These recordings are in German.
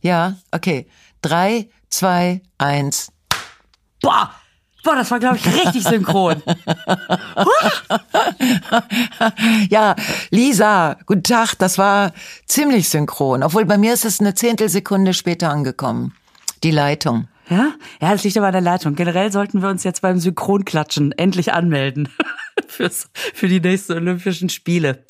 Ja, okay. Drei, zwei, eins. Boah, boah, das war, glaube ich, richtig synchron. Ja, Lisa, guten Tag, das war ziemlich synchron. Obwohl bei mir ist es eine Zehntelsekunde später angekommen. Die Leitung. Ja? Ja, das liegt aber an der Leitung. Generell sollten wir uns jetzt beim Synchronklatschen endlich anmelden. Fürs, für die nächsten Olympischen Spiele.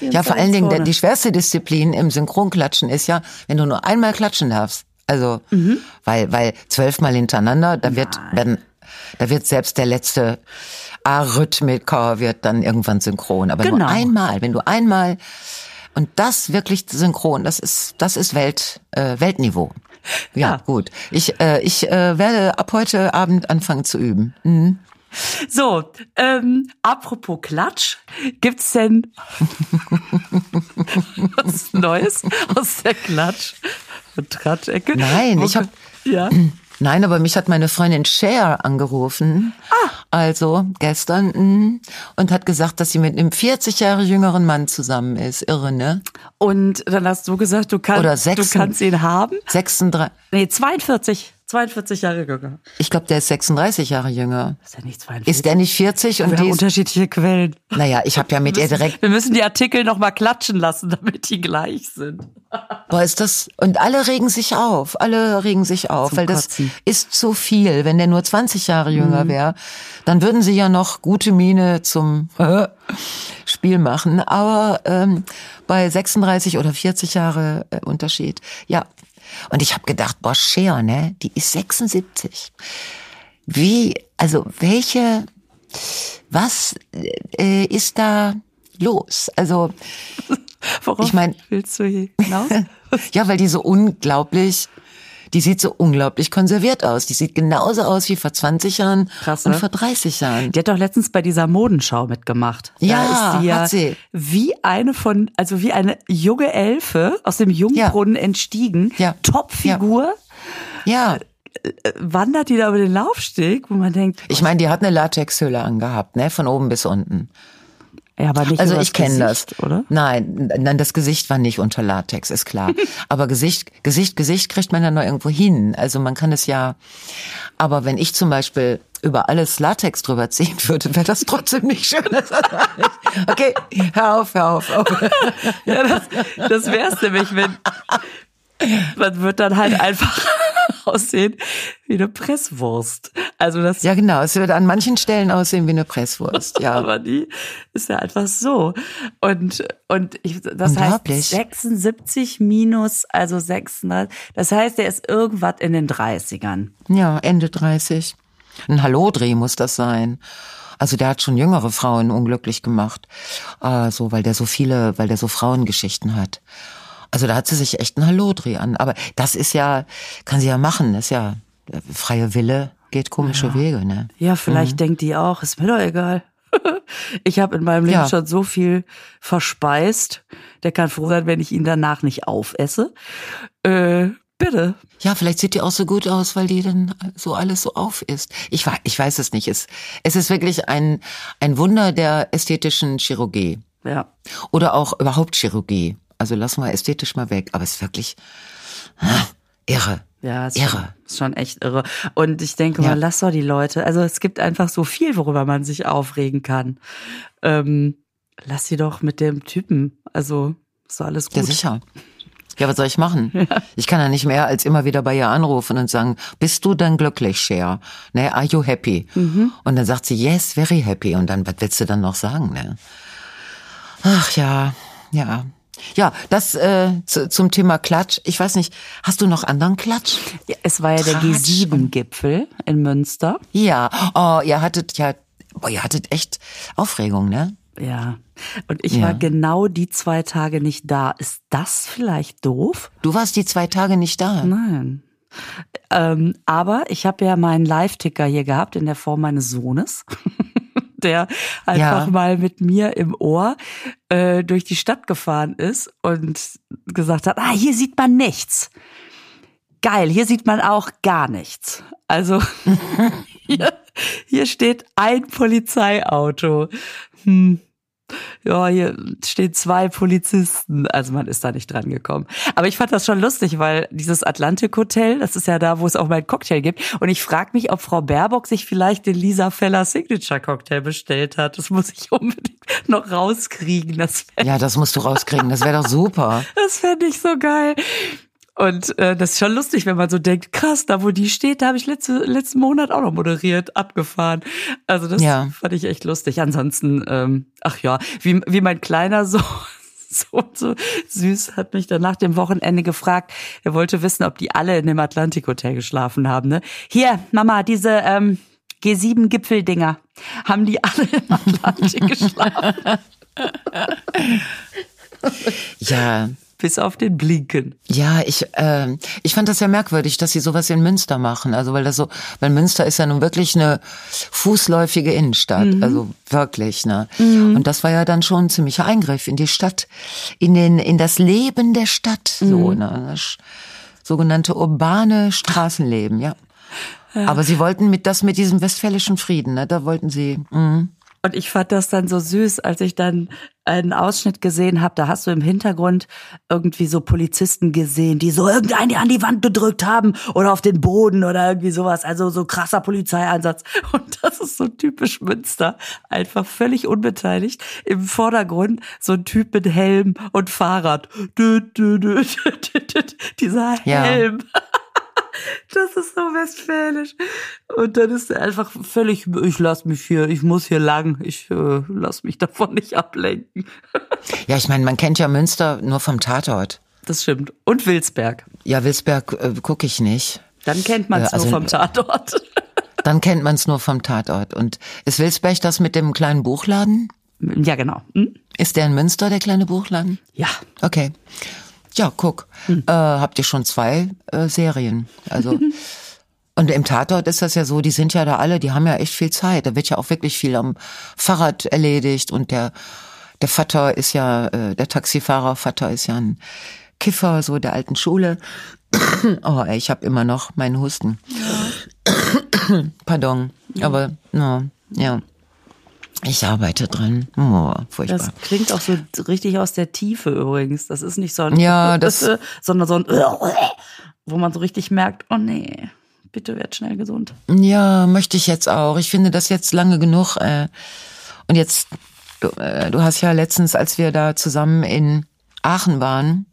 Ja, vor allen Dingen, die schwerste Disziplin im Synchronklatschen ist ja, wenn du nur einmal klatschen darfst. Also, weil, weil zwölfmal hintereinander, da wird, werden, da wird selbst der letzte Arrhythmiker wird dann irgendwann synchron. Aber Genau. nur einmal, wenn du einmal, und das wirklich synchron, das ist, das ist Welt, äh, Weltniveau. Ja, Ja. gut. Ich, äh, ich äh, werde ab heute Abend anfangen zu üben. Mhm. So, ähm, apropos Klatsch, gibt's denn was Neues aus der Klatsch und Klatschecke? Nein, ich hab- kann- ja. Nein, aber mich hat meine Freundin Cher angerufen. Ah. Also gestern mm, und hat gesagt, dass sie mit einem 40 Jahre jüngeren Mann zusammen ist. Irre, ne? Und dann hast du gesagt, du kannst, du kannst ihn haben? 36. Nee, 42. 42 Jahre jünger. Ich glaube, der ist 36 Jahre jünger. Ist ja nicht 42. Ist der nicht 40 und wir die haben unterschiedliche Quellen. Naja, ich habe ja mit ihr direkt. Wir müssen die Artikel noch mal klatschen lassen, damit die gleich sind. Boah, ist das und alle regen sich auf, alle regen sich auf, Zum weil das Kotzen. ist zu viel. Wenn der nur 20 Jahre jünger Mhm. wäre, dann würden sie ja noch gute Miene zum Spiel machen. Aber ähm, bei 36 oder 40 Jahre äh, Unterschied, ja. Und ich habe gedacht, boah, Cher, ne, die ist 76. Wie, also welche, was äh, ist da los? Also Worauf Ich mein- willst du hier hinaus? Ja, weil die so unglaublich, die sieht so unglaublich konserviert aus. Die sieht genauso aus wie vor 20 Jahren Krass, und ne? vor 30 Jahren. Die hat doch letztens bei dieser Modenschau mitgemacht. Da Ja, ist die ja hat sie. wie eine von, also wie eine junge Elfe aus dem Jungbrunnen entstiegen. Ja. Topfigur. Ja, Wandert die da über den Laufsteg, wo man denkt, ich meine, die hat eine Latexhülle angehabt, ne, von oben bis unten. Ja, aber nicht Also ich kenne das, oder? Nein, nein, das Gesicht war nicht unter Latex, ist klar. Aber Gesicht, Gesicht, Gesicht kriegt man ja noch irgendwo hin. Also man kann es ja. Aber wenn ich zum Beispiel über alles Latex drüber ziehen würde, wäre das trotzdem nicht schön. Okay, hör auf, hör auf. Hör auf. Ja, das, das wär's nämlich, wenn man wird dann halt einfach aussehen wie eine Presswurst. Also das Ja, genau. Es würde an manchen Stellen aussehen wie eine Presswurst. Ja. aber die ist ja einfach so. Und, und ich, das heißt Unglaublich. 76 minus, also 36. Das heißt, er ist irgendwas in den 30ern. Ja, Ende 30. Ein Hallodri muss das sein. Also der hat schon jüngere Frauen unglücklich gemacht. Ah, so, weil der so viele, weil der so Frauengeschichten hat. Also da hat sie sich echt ein Hallodri an. Aber das ist ja, kann sie ja machen. Das ist ja äh, freie Wille, geht komische Wege, ne? Ja, vielleicht denkt die auch, ist mir doch egal. Ich habe in meinem Leben Ja. schon so viel verspeist. Der kann froh sein, wenn ich ihn danach nicht aufesse. Äh, bitte. Ja, vielleicht sieht die auch so gut aus, weil die dann so alles so auf ist. Ich, wei- ich weiß es nicht. Es, es ist wirklich ein, ein Wunder der ästhetischen Chirurgie. Ja. Oder auch überhaupt Chirurgie. Also lassen wir ästhetisch mal weg. Aber es ist wirklich ah, irre. Ja, ist Irre. Schon, ist schon echt irre. Und ich denke Ja. mal, lass doch die Leute. Also es gibt einfach so viel, worüber man sich aufregen kann. Ähm, lass sie doch mit dem Typen. Also ist doch alles gut. Ja, sicher. Ja, was soll ich machen? Ich kann ja nicht mehr als immer wieder bei ihr anrufen und sagen, bist du dann glücklich, Cher? Ne, are you happy? Mhm. Und dann sagt sie, yes, very happy. Und dann, was willst du dann noch sagen, ne? Ach ja, ja. Ja, das äh, zu, zum Thema Klatsch. Ich weiß nicht, hast du noch anderen Klatsch? Ja, es war ja der Tratsch G7-Gipfel in Münster. Ja. Oh, ihr hattet ja, boah, ihr hattet echt Aufregung, ne? Ja. Und ich Ja. war genau die zwei Tage nicht da. Ist das vielleicht doof? Du warst die zwei Tage nicht da. Nein. Ähm, aber ich habe ja meinen Live-Ticker hier gehabt in der Form meines Sohnes, der einfach Ja. mal mit mir im Ohr äh, durch die Stadt gefahren ist und gesagt hat, ah, hier sieht man nichts. Geil, hier sieht man auch gar nichts. Also hier, hier steht ein Polizeiauto. Hm, ja, hier stehen zwei Polizisten. Also man ist da nicht dran gekommen. Aber ich fand das schon lustig, weil dieses Atlantik Hotel, das ist ja da, wo es auch mal einen Cocktail gibt. Und ich frage mich, ob Frau Baerbock sich vielleicht den Lisa Feller Signature Cocktail bestellt hat. Das muss ich unbedingt noch rauskriegen. Das ja, das musst du rauskriegen. Das wäre doch super. Das fände ich so geil. Und äh, das ist schon lustig, wenn man so denkt, krass, da wo die steht, da habe ich letzte, letzten Monat auch noch moderiert, abgefahren. Also das ja. fand ich echt lustig. Ansonsten, ähm, ach ja, wie, wie mein kleiner so so, so süß, hat mich dann nach dem Wochenende gefragt. Er wollte wissen, ob die alle in dem Atlantik-Hotel geschlafen haben. Ne? Hier, Mama, diese ähm, G7-Gipfeldinger, haben die alle im Atlantik geschlafen? ja, bis auf den Blinken. Ja, ich äh, ich fand das ja merkwürdig, dass sie sowas in Münster machen. Also weil das so, weil Münster ist ja nun wirklich eine fußläufige Innenstadt, mhm. also wirklich, ne? Mhm. Und das war ja dann schon ein ziemlicher Eingriff in die Stadt, in den in das Leben der Stadt, so, mhm. ne? Das sogenannte urbane Straßenleben, ja. ja. Aber sie wollten mit das mit diesem westfälischen Frieden, ne? Da wollten sie. Mh. Und ich fand das dann so süß, als ich dann einen Ausschnitt gesehen habe. Da hast du im Hintergrund irgendwie so Polizisten gesehen, die so irgendeinen an die Wand gedrückt haben oder auf den Boden oder irgendwie sowas. Also so krasser Polizeieinsatz. Und das ist so typisch Münster. Einfach völlig unbeteiligt. Im Vordergrund so ein Typ mit Helm und Fahrrad. Dieser Helm. Ja. Das ist so westfälisch. Und dann ist er einfach völlig, ich lass mich hier, ich muss hier lang, ich äh, lass mich davon nicht ablenken. Ja, ich meine, man kennt ja Münster nur vom Tatort. Das stimmt. Und Wilsberg. Ja, Wilsberg äh, gucke ich nicht. Dann kennt man es äh, also, nur vom Tatort. Dann kennt man es nur vom Tatort. Und ist Wilsberg das mit dem kleinen Buchladen? Ja, genau. Hm? Ist der in Münster, der kleine Buchladen? Ja. Okay. Ja, guck, hm. äh, habt ihr schon zwei äh, Serien. Also und im Tatort ist das ja so, die sind ja da alle, die haben ja echt viel Zeit. Da wird ja auch wirklich viel am Fahrrad erledigt und der der Vater ist ja äh, der Taxifahrer Vater ist ja ein Kiffer so der alten Schule. oh, ey, ich habe immer noch meinen Husten. Ja. Pardon, ja. aber no, ja. Ich arbeite dran. Oh, furchtbar. Das klingt auch so richtig aus der Tiefe übrigens. Das ist nicht so ein, ja, das, sondern so ein, wo man so richtig merkt, oh nee, bitte werd schnell gesund. Ja, möchte ich jetzt auch. Ich finde das jetzt lange genug. Äh, und jetzt, du, äh, du hast ja letztens, als wir da zusammen in Aachen waren,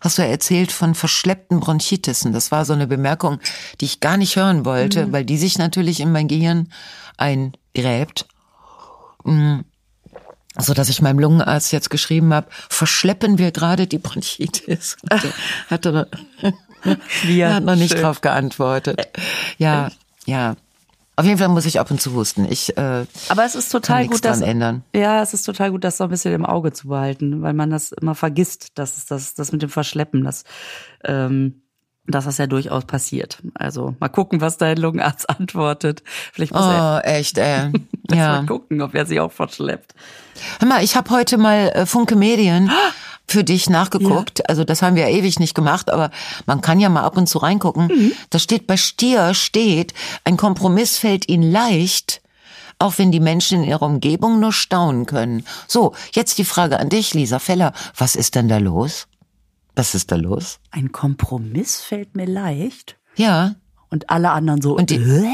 hast du ja erzählt von verschleppten Bronchitissen. Das war so eine Bemerkung, die ich gar nicht hören wollte, mhm. weil die sich natürlich in mein Gehirn eingräbt Mm. so dass ich meinem Lungenarzt jetzt geschrieben habe, verschleppen wir gerade die Bronchitis. Hat er, wir, hat noch nicht schön. drauf geantwortet. Ja, ja. Auf jeden Fall muss ich ab und zu husten. Ich, äh, Aber es ist total gut, das ändern. Ja, es ist total gut, das so ein bisschen im Auge zu behalten, weil man das immer vergisst, dass das, das mit dem Verschleppen, das ähm, dass das ja durchaus passiert. Also mal gucken, was dein Lungenarzt antwortet. Vielleicht muss oh, er echt, äh. ja. mal gucken, ob er sich auch verschleppt. Hör mal, ich habe heute mal äh, Funke Medien für dich nachgeguckt. Ja. Also das haben wir ja ewig nicht gemacht, aber man kann ja mal ab und zu reingucken. Mhm. Da steht bei Stier steht, ein Kompromiss fällt ihnen leicht, auch wenn die Menschen in ihrer Umgebung nur staunen können. So, jetzt die Frage an dich, Lisa Feller. Was ist denn da los? Was ist da los? Ein Kompromiss fällt mir leicht. Ja. Und alle anderen so. Und die, äh,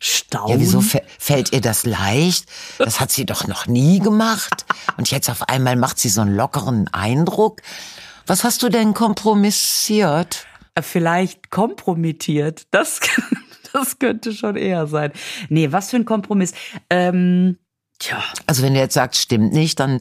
Staunen. Ja, wieso fällt ihr das leicht? Das hat sie doch noch nie gemacht. Und jetzt auf einmal macht sie so einen lockeren Eindruck. Was hast du denn kompromissiert? Äh, vielleicht kompromittiert. Das, das könnte schon eher sein. Nee, was für ein Kompromiss? Ähm, Tja. Also wenn du jetzt sagst, stimmt nicht, dann,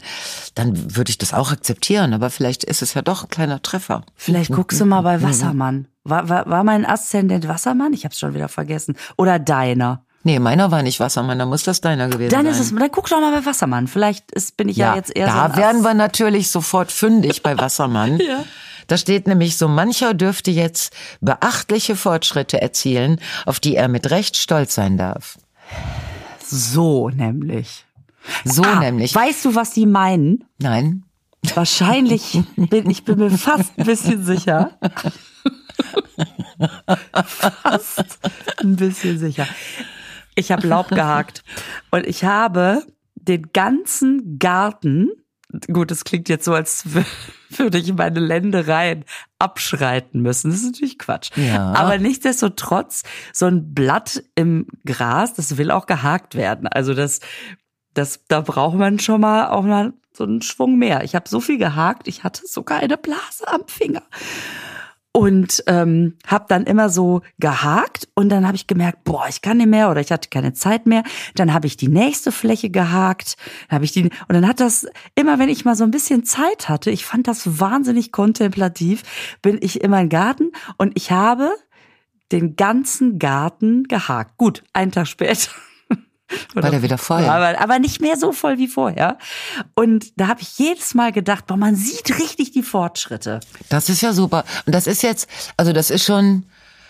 dann würde ich das auch akzeptieren. Aber vielleicht ist es ja doch ein kleiner Treffer. Vielleicht guckst du mal bei Wassermann. War, war, war mein Aszendent Wassermann? Ich hab's schon wieder vergessen. Oder deiner? Nee, meiner war nicht Wassermann, dann muss das deiner gewesen dann sein. Dann ist es, dann guck doch mal bei Wassermann. Vielleicht ist, bin ich ja, ja jetzt eher da so. Da werden wir natürlich sofort fündig bei Wassermann. ja. Da steht nämlich so, mancher dürfte jetzt beachtliche Fortschritte erzielen, auf die er mit Recht stolz sein darf. So nämlich. So ah, nämlich. Weißt du, was die meinen? Nein. Wahrscheinlich, bin, ich bin mir fast ein bisschen sicher. fast ein bisschen sicher. Ich habe Laub gehakt und ich habe den ganzen Garten, gut, es klingt jetzt so, als würde ich meine Ländereien abschreiten müssen. Das ist natürlich Quatsch. Ja. Aber nichtsdestotrotz, so ein Blatt im Gras, das will auch gehakt werden. Also das, das, da braucht man schon mal auch mal so einen Schwung mehr. Ich habe so viel gehakt, ich hatte sogar eine Blase am Finger und ähm, habe dann immer so gehakt und dann habe ich gemerkt, boah, ich kann nicht mehr oder ich hatte keine Zeit mehr. Dann habe ich die nächste Fläche gehakt, habe ich die und dann hat das immer, wenn ich mal so ein bisschen Zeit hatte, ich fand das wahnsinnig kontemplativ, bin ich immer im Garten und ich habe den ganzen Garten gehakt. Gut, einen Tag später war der wieder voll. Aber, aber nicht mehr so voll wie vorher. Und da habe ich jedes Mal gedacht, boah, man sieht richtig die Fortschritte. Das ist ja super. Und das ist jetzt, also das ist schon,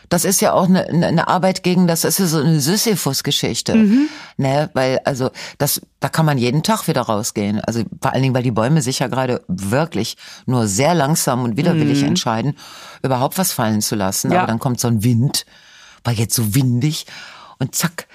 das ist ja auch eine, eine Arbeit gegen, das ist ja so eine Sisyphus-Geschichte. Mhm. Ne, weil, also, das, da kann man jeden Tag wieder rausgehen. Also vor allen Dingen, weil die Bäume sich ja gerade wirklich nur sehr langsam und widerwillig mhm. entscheiden, überhaupt was fallen zu lassen. Ja. Aber dann kommt so ein Wind, war jetzt so windig und zack,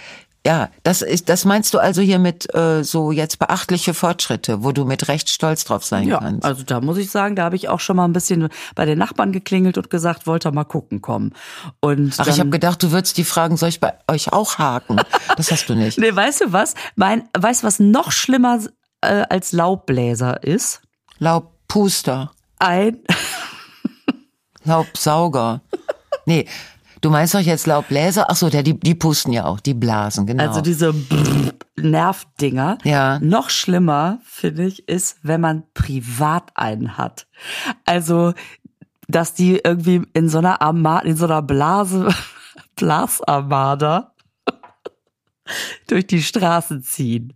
ja, das ist, das meinst du also hier mit äh, so jetzt beachtliche Fortschritte, wo du mit Recht stolz drauf sein ja, kannst. Also da muss ich sagen, da habe ich auch schon mal ein bisschen bei den Nachbarn geklingelt und gesagt, wollt ihr mal gucken kommen. Und Ach, ich habe gedacht, du würdest die fragen, soll ich bei euch auch haken? Das hast du nicht. nee, weißt du was? Mein, weißt du, was noch schlimmer äh, als Laubbläser ist? Laubpuster. Ein Laubsauger. Nee, Du meinst doch jetzt Laubbläser? Ach so, der, die, die pusten ja auch, die blasen, genau. Also diese Nervdinger. Ja. Noch schlimmer, finde ich, ist, wenn man privat einen hat. Also, dass die irgendwie in so einer Armada, in so einer Blase, Blasarmada durch die Straßen ziehen.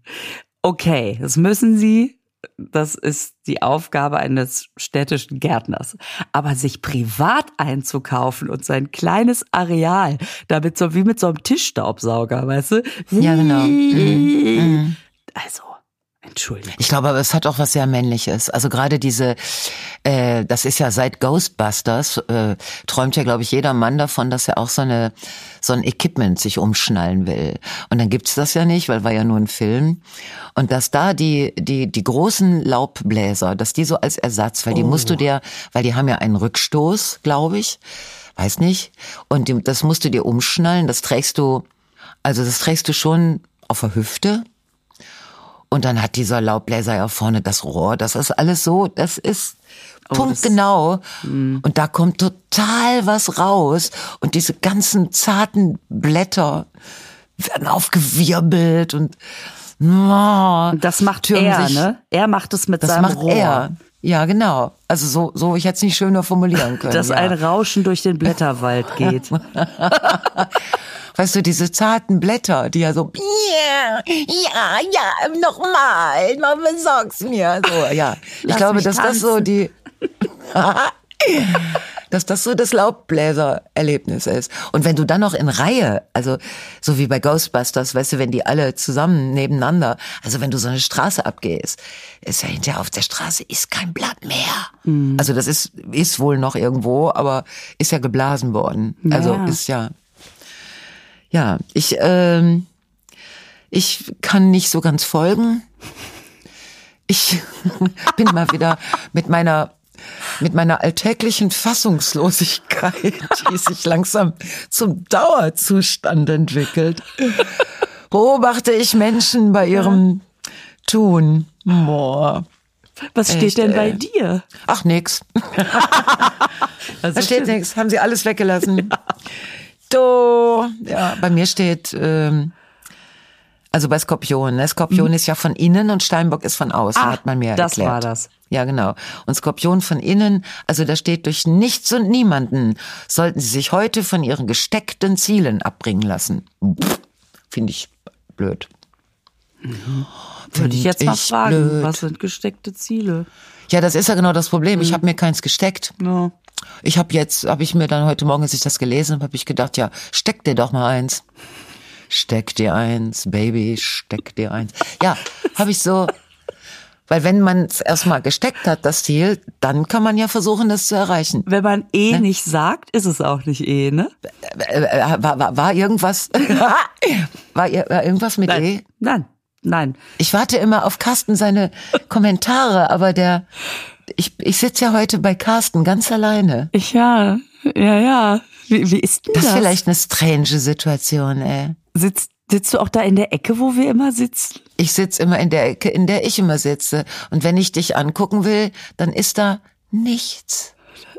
Okay, das müssen sie das ist die Aufgabe eines städtischen Gärtners. Aber sich privat einzukaufen und sein kleines Areal, damit so wie mit so einem Tischstaubsauger, weißt du? Ja, genau. Mhm. Mhm. Also, Entschuldigung. Ich glaube, aber es hat auch was sehr Männliches. Also gerade diese, äh, das ist ja seit Ghostbusters, äh, träumt ja, glaube ich, jeder Mann davon, dass er auch so eine so ein Equipment sich umschnallen will. Und dann gibt's das ja nicht, weil war ja nur ein Film. Und dass da die, die, die großen Laubbläser, dass die so als Ersatz, weil die oh. musst du dir, weil die haben ja einen Rückstoß, glaube ich, weiß nicht. Und die, das musst du dir umschnallen, das trägst du, also das trägst du schon auf der Hüfte und dann hat dieser Laubbläser ja vorne das Rohr. Das ist alles so, das ist oh, punktgenau. Mm. Und da kommt total was raus. Und diese ganzen zarten Blätter werden aufgewirbelt und oh, das macht er, ne? Er macht es mit das seinem macht Rohr. Er. Ja, genau. Also so, so ich hätte es nicht schöner formulieren können. Dass ja. ein Rauschen durch den Blätterwald geht. weißt du, diese zarten Blätter, die ja so, ja, ja, ja, nochmal, mal besorg's mir. So, ja. Ich Lass glaube, dass tanzen. das so die, dass das so das Laubbläser-Erlebnis ist. Und wenn du dann noch in Reihe, also so wie bei Ghostbusters, weißt du, wenn die alle zusammen nebeneinander, also wenn du so eine Straße abgehst, ist ja hinterher auf der Straße ist kein Blatt mehr. Mhm. Also das ist ist wohl noch irgendwo, aber ist ja geblasen worden. Also ja. ist ja ja, ich, ähm, ich kann nicht so ganz folgen. Ich bin mal wieder mit meiner mit meiner alltäglichen Fassungslosigkeit, die sich langsam zum Dauerzustand entwickelt, beobachte ich Menschen bei ihrem Tun. Boah. Was Echt, steht denn bei äh, dir? Ach, nix. da steht nix. Haben sie alles weggelassen. Ja. Du, ja, bei mir steht, ähm, also bei Skorpion, ne? Skorpion mhm. ist ja von innen und Steinbock ist von außen, ah, hat man mir das erklärt. Das war das. Ja, genau. Und Skorpion von innen, also da steht durch nichts und niemanden sollten sie sich heute von ihren gesteckten Zielen abbringen lassen. Finde ich blöd. Mhm. Würde ich jetzt mal fragen, blöd. was sind gesteckte Ziele? Ja, das ist ja genau das Problem. Ich mhm. habe mir keins gesteckt. Ja. Ich habe jetzt, habe ich mir dann heute Morgen, als ich das gelesen habe, habe ich gedacht, ja, steck dir doch mal eins. Steck dir eins, Baby, steck dir eins. Ja, habe ich so, weil wenn man es erstmal gesteckt hat, das Ziel, dann kann man ja versuchen, das zu erreichen. Wenn man eh ne? nicht sagt, ist es auch nicht eh, ne? War, war, war irgendwas, war, irgendwas mit Nein. E? Nein. nein. Ich warte immer auf Carsten seine Kommentare, aber der, ich, ich sitze ja heute bei Carsten ganz alleine. Ich ja, ja, ja. Wie, wie ist denn das? Das ist vielleicht eine strange Situation, ey. Sitzt, sitzt du auch da in der Ecke, wo wir immer sitzen? Ich sitze immer in der Ecke, in der ich immer sitze. Und wenn ich dich angucken will, dann ist da nichts.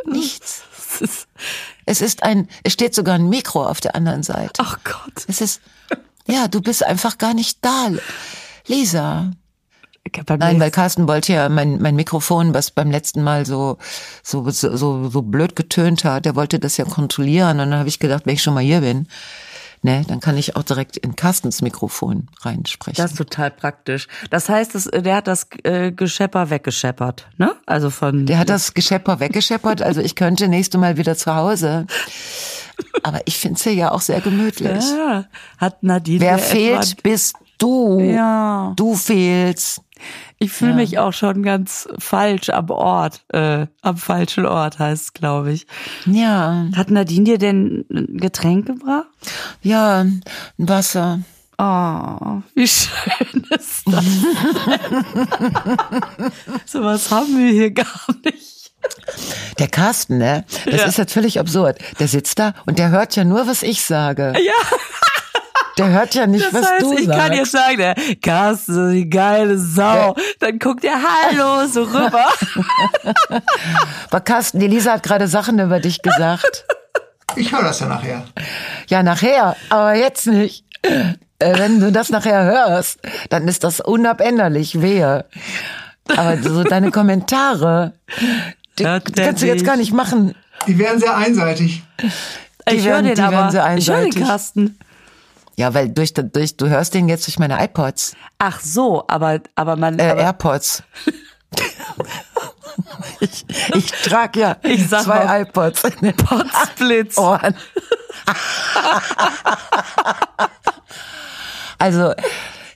Nichts. Es ist ein, es steht sogar ein Mikro auf der anderen Seite. Ach Gott. Es ist, ja, du bist einfach gar nicht da, Lisa. Nein, weil Carsten wollte ja mein, mein Mikrofon, was beim letzten Mal so, so, so, so blöd getönt hat, der wollte das ja kontrollieren. Und dann habe ich gedacht, wenn ich schon mal hier bin, ne, dann kann ich auch direkt in Carstens Mikrofon reinsprechen. Das ist total praktisch. Das heißt, das, der hat das äh, Geschepper weggescheppert, ne? Also von. Der hat das Geschepper weggescheppert. Also ich könnte nächste Mal wieder zu Hause. Aber ich finde es ja auch sehr gemütlich. Ja, hat Nadine. Wer fehlt, bist du. Ja. Du fehlst. Ich fühle ja. mich auch schon ganz falsch am Ort, äh, am falschen Ort heißt es, glaube ich. Ja. Hat Nadine dir denn ein Getränk gebracht? Ja, ein Wasser. Oh, wie schön ist das. so was haben wir hier gar nicht. Der Carsten, ne? Das ja. ist völlig absurd. Der sitzt da und der hört ja nur, was ich sage. Ja. Der hört ja nicht, das was heißt, du ich sagst. kann jetzt sagen, der Carsten, die geile Sau. Dann guckt er Hallo so rüber. Aber Carsten, die Lisa hat gerade Sachen über dich gesagt. Ich höre das ja nachher. Ja, nachher, aber jetzt nicht. Äh, wenn du das nachher hörst, dann ist das unabänderlich, wehe. Aber so deine Kommentare, die, die kannst du jetzt gar nicht machen. Die wären sehr einseitig. Die ich werden, höre den die aber. werden ich höre den. Carsten. Ja, weil durch, durch, du hörst den jetzt durch meine iPods, Ach so, aber, aber man. äh, aber, AirPods. ich, ich trage ja Ich sag zwei mal, iPods in den Potsblitz. Ohren. also,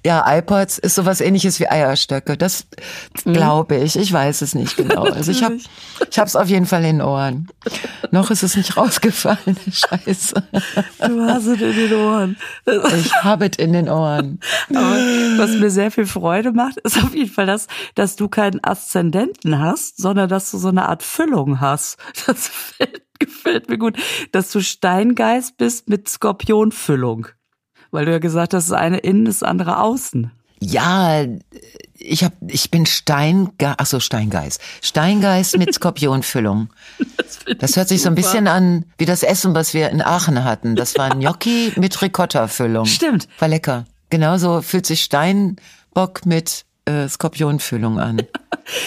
ja, iPods ist sowas ähnliches wie Eierstöcke. Das glaube ich. Ich weiß es nicht genau. Also ich habe ich hab's auf jeden Fall in den Ohren. Noch ist es nicht rausgefallen. Scheiße. Du hast es in den Ohren. Ich habe es in den Ohren. Aber was mir sehr viel Freude macht, ist auf jeden Fall das, dass du keinen Aszendenten hast, sondern dass du so eine Art Füllung hast. Das gefällt, gefällt mir gut. Dass du Steingeist bist mit Skorpionfüllung. Weil du ja gesagt hast, das eine innen, das andere außen. Ja, ich hab, ich bin Steingeist, ach so, Steingeist. Steingeist mit Skorpionfüllung. Das, Das hört sich so ein super. bisschen an wie das Essen, was wir in Aachen hatten. Das war Gnocchi mit Ricotta-Füllung. Stimmt. War lecker. Genauso fühlt sich Steinbock mit äh, Skorpionfüllung an.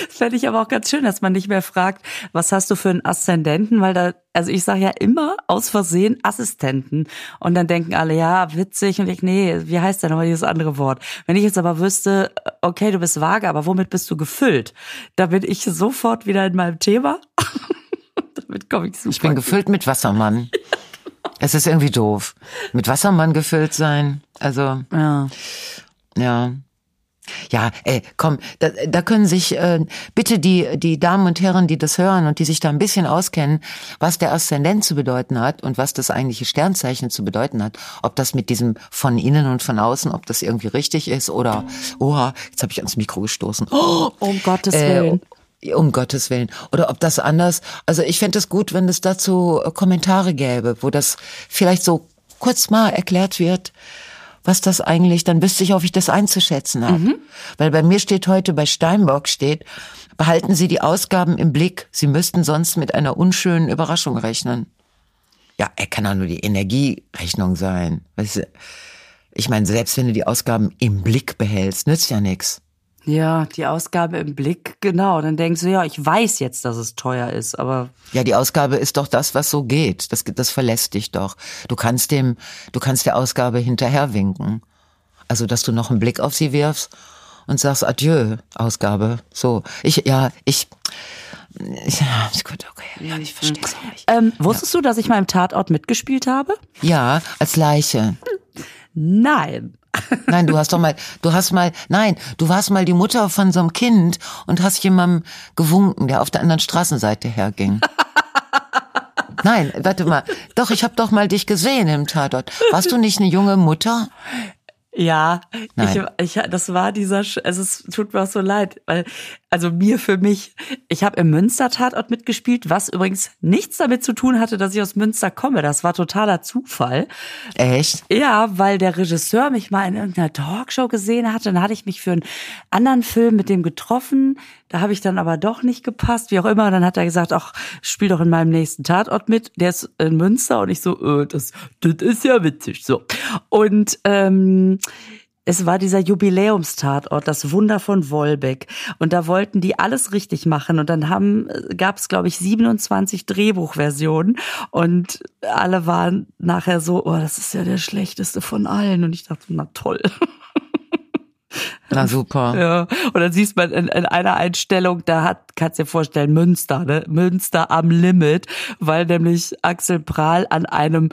Das fände ich aber auch ganz schön, dass man nicht mehr fragt, was hast du für einen Aszendenten, weil da, also ich sage ja immer aus Versehen Assistenten und dann denken alle, ja, witzig und ich, nee, wie heißt denn nochmal dieses andere Wort? Wenn ich jetzt aber wüsste, okay, du bist vage, aber womit bist du gefüllt? Da bin ich sofort wieder in meinem Thema. Damit komme ich super. Ich bin gefüllt mit Wassermann. Es ist irgendwie doof. Mit Wassermann gefüllt sein. Also, ja. ja. Ja, ey, komm, da, da können sich äh, bitte die die Damen und Herren, die das hören und die sich da ein bisschen auskennen, was der Aszendent zu bedeuten hat und was das eigentliche Sternzeichen zu bedeuten hat, ob das mit diesem von innen und von außen, ob das irgendwie richtig ist oder, oha, jetzt habe ich ans Mikro gestoßen. Oh, Um Gottes äh, Willen. um Gottes Willen. Oder ob das anders. Also ich fände es gut, wenn es dazu äh, Kommentare gäbe, wo das vielleicht so kurz mal erklärt wird, was das eigentlich, dann wüsste ich, ob ich das einzuschätzen habe. Weil bei mir steht heute, bei Steinbock steht, behalten Sie die Ausgaben im Blick. Sie müssten sonst mit einer unschönen Überraschung rechnen. Ja, er kann auch nur die Energierechnung sein. Weißt du, ich meine, selbst wenn du die Ausgaben im Blick behältst, nützt ja nichts. Ja, die Ausgabe im Blick, genau. Dann denkst du, ja, ich weiß jetzt, dass es teuer ist, aber Ja, die Ausgabe ist doch das, was so geht. Das, das verlässt dich doch. Du kannst dem, du kannst der Ausgabe hinterherwinken. Also, dass du noch einen Blick auf sie wirfst und sagst Adieu, Ausgabe. So, ich, ja, ich, ich ja, gut, okay, ja, ich verstehe es auch nicht. ähm, wusstest du, dass ich mal im Tatort mitgespielt habe? Ja, als Leiche. Nein. Nein, du hast doch mal, du hast mal, nein, du warst mal die Mutter von so einem Kind und hast jemandem gewunken, der auf der anderen Straßenseite herging. Nein, warte mal. Doch, ich habe doch mal dich gesehen im Tatort. Warst du nicht eine junge Mutter? Ja, Nein. ich, ich, das war dieser, also es tut mir auch so leid, weil, also mir für mich, ich habe im Münster-Tatort mitgespielt, was übrigens nichts damit zu tun hatte, dass ich aus Münster komme. Das war totaler Zufall. Echt? Ja, weil der Regisseur mich mal in irgendeiner Talkshow gesehen hatte. Dann hatte ich mich für einen anderen Film mit dem getroffen. Da habe ich dann aber doch nicht gepasst, wie auch immer. Und dann hat er gesagt, ach, spiel doch in meinem nächsten Tatort mit. Der ist in Münster. Und ich so, äh, das, das ist ja witzig. So. Und ähm, es war dieser Jubiläumstatort, das Wunder von Wolbeck. Und da wollten die alles richtig machen. Und dann haben, gab es, glaube ich, 27 Drehbuchversionen. Und alle waren nachher so, oh, das ist ja der schlechteste von allen. Und ich dachte, na toll. Na super. Ja. Und dann siehst man in, in einer Einstellung, da hat, kannst dir vorstellen, Münster, ne? Münster am Limit, weil nämlich Axel Prahl an einem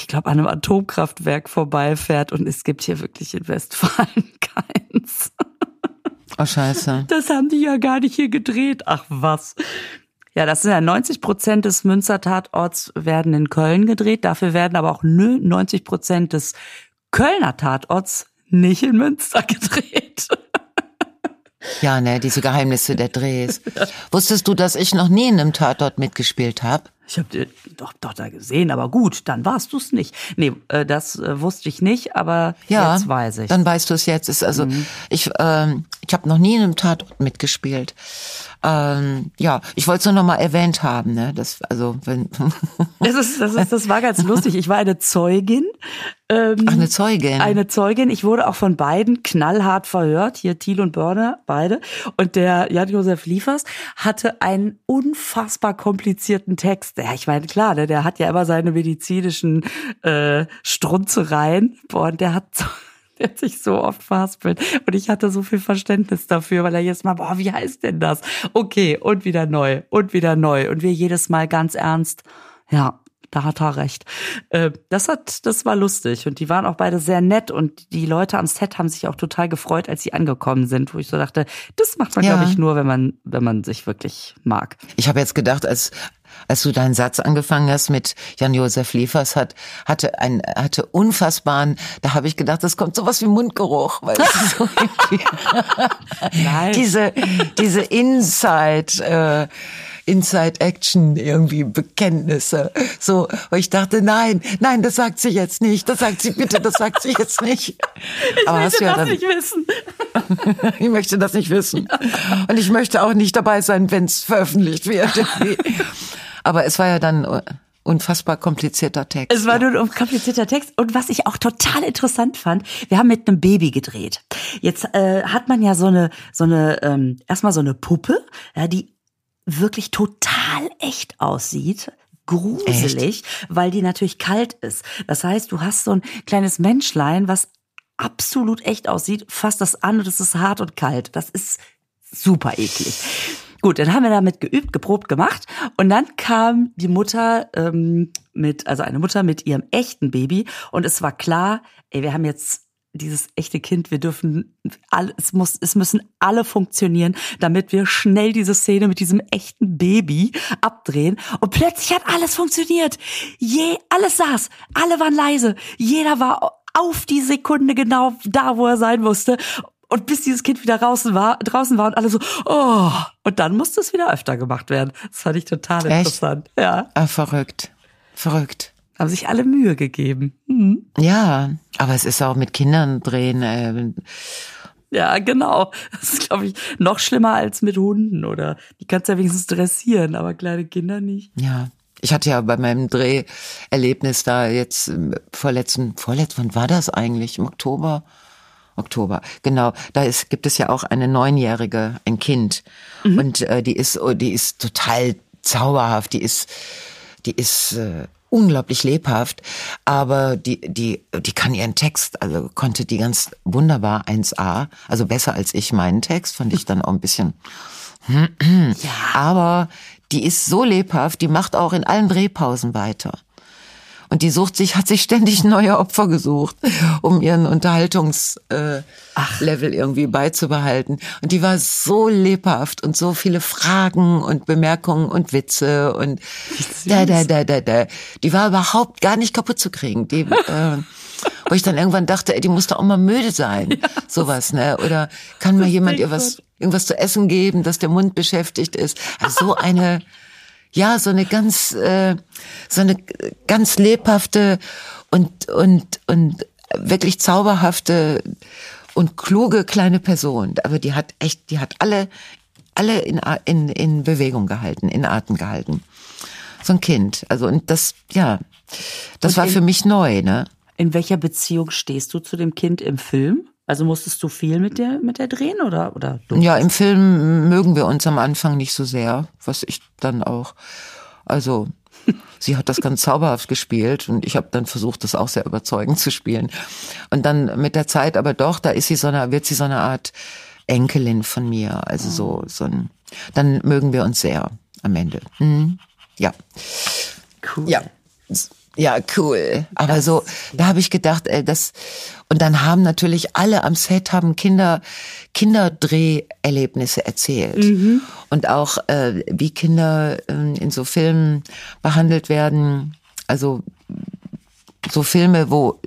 ich glaube, an einem Atomkraftwerk vorbeifährt und es gibt hier wirklich in Westfalen keins. Oh, scheiße. Das haben die ja gar nicht hier gedreht. Ach was. Ja, das sind ja 90 Prozent des Münster-Tatorts werden in Köln gedreht. Dafür werden aber auch 90 Prozent des Kölner Tatorts nicht in Münster gedreht. Ja, ne, diese Geheimnisse der Drehs. Wusstest du, dass ich noch nie in einem Tatort mitgespielt habe? Ich habe dir doch, doch da gesehen, aber gut, dann warst du es nicht. Nee, äh, das äh, wusste ich nicht, aber ja, jetzt weiß ich. Dann weißt du es jetzt. Ist also mhm. ich ähm, ich habe noch nie in einem Tatort mitgespielt. Ähm, ja, ich wollte es nur noch mal erwähnt haben, ne? Das also wenn das ist das ist das war ganz lustig. Ich war eine Zeugin. Ähm, Ach, eine Zeugin. Eine Zeugin. Ich wurde auch von beiden knallhart verhört. Hier Thiel und Börner, beide. Und der Jan-Josef Liefers hatte einen unfassbar komplizierten Text. Ja, ich meine, klar, der, ne, der hat ja immer seine medizinischen äh, Strunzereien. Boah, und der hat der hat sich so oft verhaspelt. Und ich hatte so viel Verständnis dafür, weil er jetzt mal, boah, wie heißt denn das? Okay, und wieder neu, und wieder neu. Und wir jedes Mal ganz ernst. Ja, da hat er recht. Äh, das hat, das war lustig und die waren auch beide sehr nett und die Leute am Set haben sich auch total gefreut, als sie angekommen sind, wo ich so dachte, das macht man ja. glaube ich nur, wenn man, wenn man sich wirklich mag. Ich habe jetzt gedacht, als als du deinen Satz angefangen hast mit Jan-Josef Liefers hat, hatte ein, hatte unfassbaren, da habe ich gedacht, das kommt sowas wie Mundgeruch, weil so diese, diese Inside, äh, Inside Action irgendwie Bekenntnisse. So, wo ich dachte, nein, nein, das sagt sie jetzt nicht. Das sagt sie bitte, das sagt sie jetzt nicht. Ich Aber möchte das ja nicht wissen. ich möchte das nicht wissen. Und ich möchte auch nicht dabei sein, wenn es veröffentlicht wird. Aber es war ja dann unfassbar komplizierter Text. Es war nur ein komplizierter Text. Und was ich auch total interessant fand, wir haben mit einem Baby gedreht. Jetzt äh, hat man ja so eine, so eine, ähm, erstmal so eine Puppe, ja, die wirklich total echt aussieht gruselig, Echt? weil die natürlich kalt ist. Das heißt, du hast so ein kleines Menschlein, was absolut echt aussieht, fasst das an und es ist hart und kalt. Das ist super eklig. Gut, dann haben wir damit geübt, geprobt, gemacht und dann kam die Mutter ähm, mit, also eine Mutter mit ihrem echten Baby und es war klar, ey, wir haben jetzt dieses echte Kind, wir dürfen, es muss, es müssen alle funktionieren, damit wir schnell diese Szene mit diesem echten Baby abdrehen. Und plötzlich hat alles funktioniert. Je, alles saß, alle waren leise, jeder war auf die Sekunde genau da, wo er sein musste. Und bis dieses Kind wieder draußen war, draußen war und alle so, oh, und dann musste es wieder öfter gemacht werden. Das fand ich total Echt? interessant. Ja. Ah, verrückt. Verrückt. Haben sich alle Mühe gegeben. Mhm. Ja, aber es ist auch mit Kindern drehen. Äh, ja, genau. Das ist, glaube ich, noch schlimmer als mit Hunden oder die kannst ja wenigstens dressieren, aber kleine Kinder nicht. Ja. Ich hatte ja bei meinem Dreherlebnis da jetzt ähm, vorletzten, vorletzten, wann war das eigentlich? Im Oktober? Oktober, genau. Da ist, gibt es ja auch eine Neunjährige, ein Kind. Mhm. Und äh, die ist, oh, die ist total zauberhaft. Die ist, die ist äh, unglaublich lebhaft, aber die, die, die kann ihren Text, also konnte die ganz wunderbar 1a, also besser als ich meinen Text, fand ich dann auch ein bisschen. ja. Aber die ist so lebhaft, die macht auch in allen Drehpausen weiter. Und die sucht sich, hat sich ständig neue Opfer gesucht, um ihren Unterhaltungslevel äh, irgendwie beizubehalten. Und die war so lebhaft und so viele Fragen und Bemerkungen und Witze und da, da, da, da, da. Die war überhaupt gar nicht kaputt zu kriegen. Die, äh, Wo ich dann irgendwann dachte, ey, die muss doch auch mal müde sein. Ja. Sowas, ne? Oder kann mal jemand ihr was, irgendwas zu essen geben, dass der Mund beschäftigt ist. Also so eine, ja, so eine ganz, äh, so eine ganz lebhafte und, und, und wirklich zauberhafte und kluge kleine Person. Aber die hat echt, die hat alle, alle in, in, in Bewegung gehalten, in Atem gehalten. So ein Kind. Also, und das, ja, das und war in, für mich neu, ne? In welcher Beziehung stehst du zu dem Kind im Film? Also musstest du viel mit der, mit der drehen oder, oder? Ja, im Film mögen wir uns am Anfang nicht so sehr, was ich dann auch, also, sie hat das ganz zauberhaft gespielt und ich habe dann versucht, das auch sehr überzeugend zu spielen. Und dann mit der Zeit aber doch, da ist sie so eine, wird sie so eine Art Enkelin von mir. Also so, so ein, dann mögen wir uns sehr am Ende. Mhm. Ja. Cool. Ja. Ja, cool. Aber so, da habe ich gedacht, ey, das und dann haben natürlich alle am Set haben Kinder Kinderdreherlebnisse erzählt mhm. und auch äh, wie Kinder äh, in so Filmen behandelt werden. Also so Filme, wo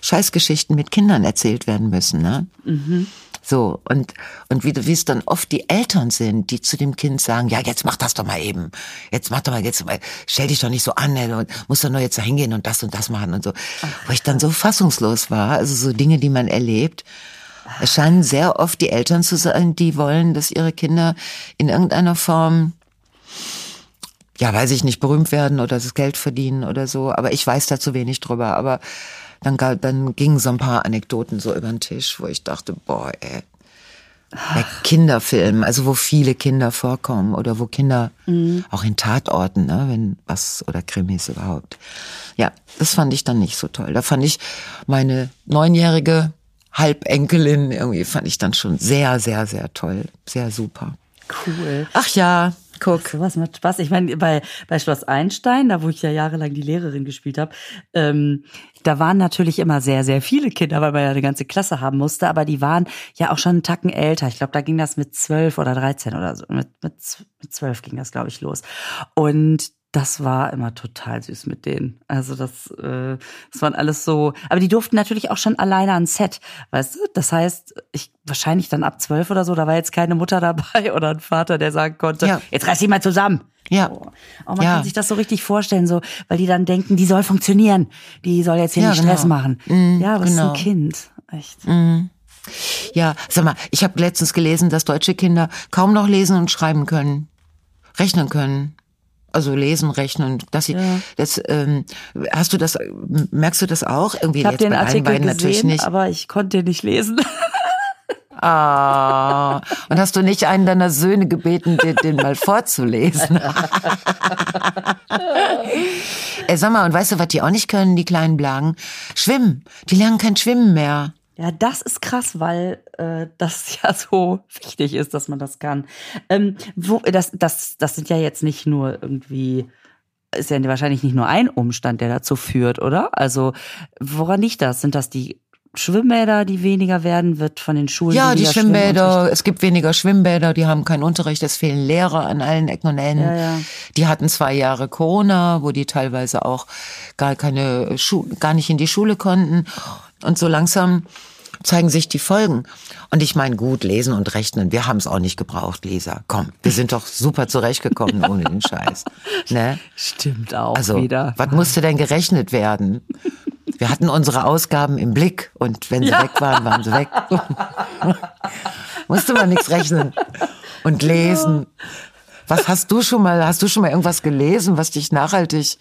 Scheißgeschichten mit Kindern erzählt werden müssen, ne? Mhm. So, und, und wie, wie es dann oft die Eltern sind, die zu dem Kind sagen, ja, jetzt mach das doch mal eben. Jetzt mach doch mal, jetzt stell dich doch nicht so an, und musst doch nur jetzt da hingehen und das und das machen und so. Wo ich dann so fassungslos war, also so Dinge, die man erlebt. Es scheinen sehr oft die Eltern zu sein, die wollen, dass ihre Kinder in irgendeiner Form ja, weiß ich nicht, berühmt werden oder das Geld verdienen oder so. Aber ich weiß da zu wenig drüber. Aber dann, dann gingen so ein paar Anekdoten so über den Tisch, wo ich dachte, boah, ey. Bei Kinderfilmen, also wo viele Kinder vorkommen oder wo Kinder mhm. auch in Tatorten, ne, wenn was oder Krimis überhaupt. Ja, das fand ich dann nicht so toll. Da fand ich meine neunjährige Halbenkelin irgendwie fand ich dann schon sehr, sehr, sehr toll, sehr super. Cool. Ach ja, Guck. So was macht Spaß. Ich meine, bei, bei Schloss Einstein, da wo ich ja jahrelang die Lehrerin gespielt habe, ähm, da waren natürlich immer sehr, sehr viele Kinder, weil man ja eine ganze Klasse haben musste, aber die waren ja auch schon einen Tacken älter. Ich glaube, da ging das mit zwölf oder dreizehn oder so. Mit, mit, mit zwölf ging das, glaube ich, los. Und das war immer total süß mit denen. Also das, äh, das waren alles so. Aber die durften natürlich auch schon alleine ans Set, weißt du? Das heißt, ich wahrscheinlich dann ab zwölf oder so, da war jetzt keine Mutter dabei oder ein Vater, der sagen konnte, ja. jetzt reiß dich mal zusammen. Ja. Oh. Und man ja. kann sich das so richtig vorstellen, so, weil die dann denken, die soll funktionieren, die soll jetzt hier ja, nicht Stress genau. machen. Mhm, ja, aber genau. ist ein Kind. Echt. Mhm. Ja, sag mal, ich habe letztens gelesen, dass deutsche Kinder kaum noch lesen und schreiben können, rechnen können. Also lesen, rechnen, dass sie ja. das ähm, hast du das merkst du das auch irgendwie ich jetzt den bei Artikel beiden gesehen, natürlich nicht, aber ich konnte nicht lesen. Ah, und hast du nicht einen deiner Söhne gebeten, den, den mal vorzulesen? Ey, sag mal, und weißt du, was die auch nicht können, die kleinen Blagen? Schwimmen. Die lernen kein Schwimmen mehr. Ja, das ist krass, weil äh, das ja so wichtig ist, dass man das kann. Ähm, wo, das, das, das sind ja jetzt nicht nur irgendwie, ist ja wahrscheinlich nicht nur ein Umstand, der dazu führt, oder? Also woran liegt das? Sind das die Schwimmbäder, die weniger werden, wird von den Schulen. Ja, die Schwimmbäder, es gibt weniger Schwimmbäder, die haben keinen Unterricht, es fehlen Lehrer an allen Ecken und Enden. Ja, ja. Die hatten zwei Jahre Corona, wo die teilweise auch gar keine Schu gar nicht in die Schule konnten. Und so langsam zeigen sich die Folgen. Und ich meine, gut, lesen und rechnen, wir haben es auch nicht gebraucht, Lisa. Komm, wir sind doch super zurechtgekommen ohne den Scheiß. Ne? Stimmt auch also, wieder. Was musste denn gerechnet werden? Wir hatten unsere Ausgaben im Blick und wenn sie ja. weg waren, waren sie weg. Musste man nichts rechnen und lesen. Was hast du schon mal, hast du schon mal irgendwas gelesen, was dich nachhaltig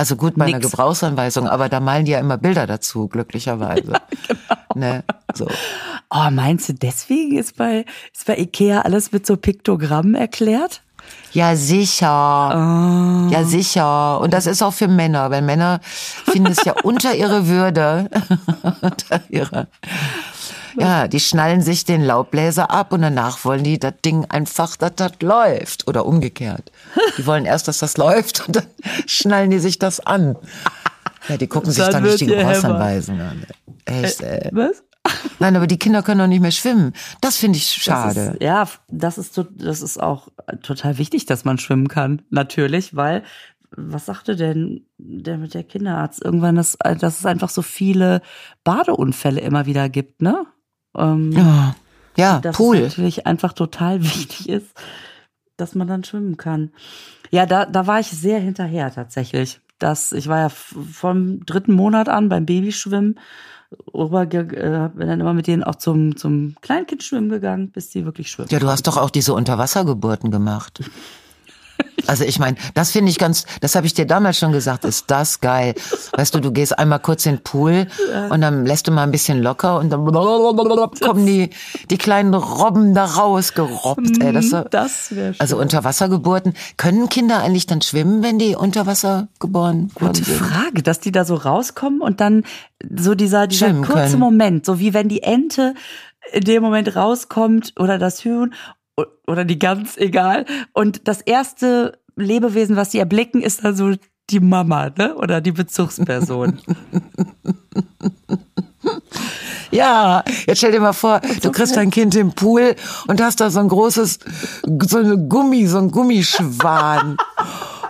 also gut bei Nix. einer Gebrauchsanweisung, aber da malen die ja immer Bilder dazu, glücklicherweise. Ja, genau. ne? so. Oh, meinst du, deswegen ist bei, ist bei Ikea alles mit so Piktogrammen erklärt? Ja, sicher. Oh. Ja, sicher. Und das ist auch für Männer, weil Männer finden es ja unter ihre Würde, unter ihre, ja, die schnallen sich den Laubbläser ab und danach wollen die das Ding einfach, dass das läuft. Oder umgekehrt. Die wollen erst, dass das läuft und dann schnallen die sich das an. Ja, die gucken sich dann, nicht die Gebrauchsanweisungen an. Echt, äh, ey. Was? Nein, aber die Kinder können doch nicht mehr schwimmen. Das finde ich schade. Das ist, ja, das ist, das ist auch total wichtig, dass man schwimmen kann. Natürlich, weil was sagte denn der mit der Kinderarzt? Irgendwann, dass, dass es einfach so viele Badeunfälle immer wieder gibt, ne? Ähm, ja, ja dass Pool. Natürlich einfach total wichtig ist, dass man dann schwimmen kann. Ja, da, da war ich sehr hinterher tatsächlich. Das, ich war ja vom dritten Monat an beim Babyschwimmen rüber, äh, bin dann immer mit denen auch zum, zum Kleinkindschwimmen gegangen, bis die wirklich schwimmen. Ja, du hast doch auch diese Unterwassergeburten gemacht. Also ich meine, das finde ich ganz, das habe ich dir damals schon gesagt, ist das geil. Weißt du, du gehst einmal kurz in den Pool und dann lässt du mal ein bisschen locker und dann kommen die, die kleinen Robben da rausgerobbt. Ey, das, das wäre Also Unterwassergeburten. Können Kinder eigentlich dann schwimmen, wenn die unter Wasser geboren werden? Gute Frage, dass die da so rauskommen und dann so dieser, dieser Schwimmen kurze können. Moment, so wie wenn die Ente in dem Moment rauskommt oder das Huhn oder die Gans, egal. Und das erste Lebewesen, was sie erblicken, ist dann so die Mama, ne? Oder die Bezugsperson. Ja, jetzt stell dir mal vor, du kriegst dein Kind im Pool und hast da so ein großes, so eine Gummi, so ein Gummischwan.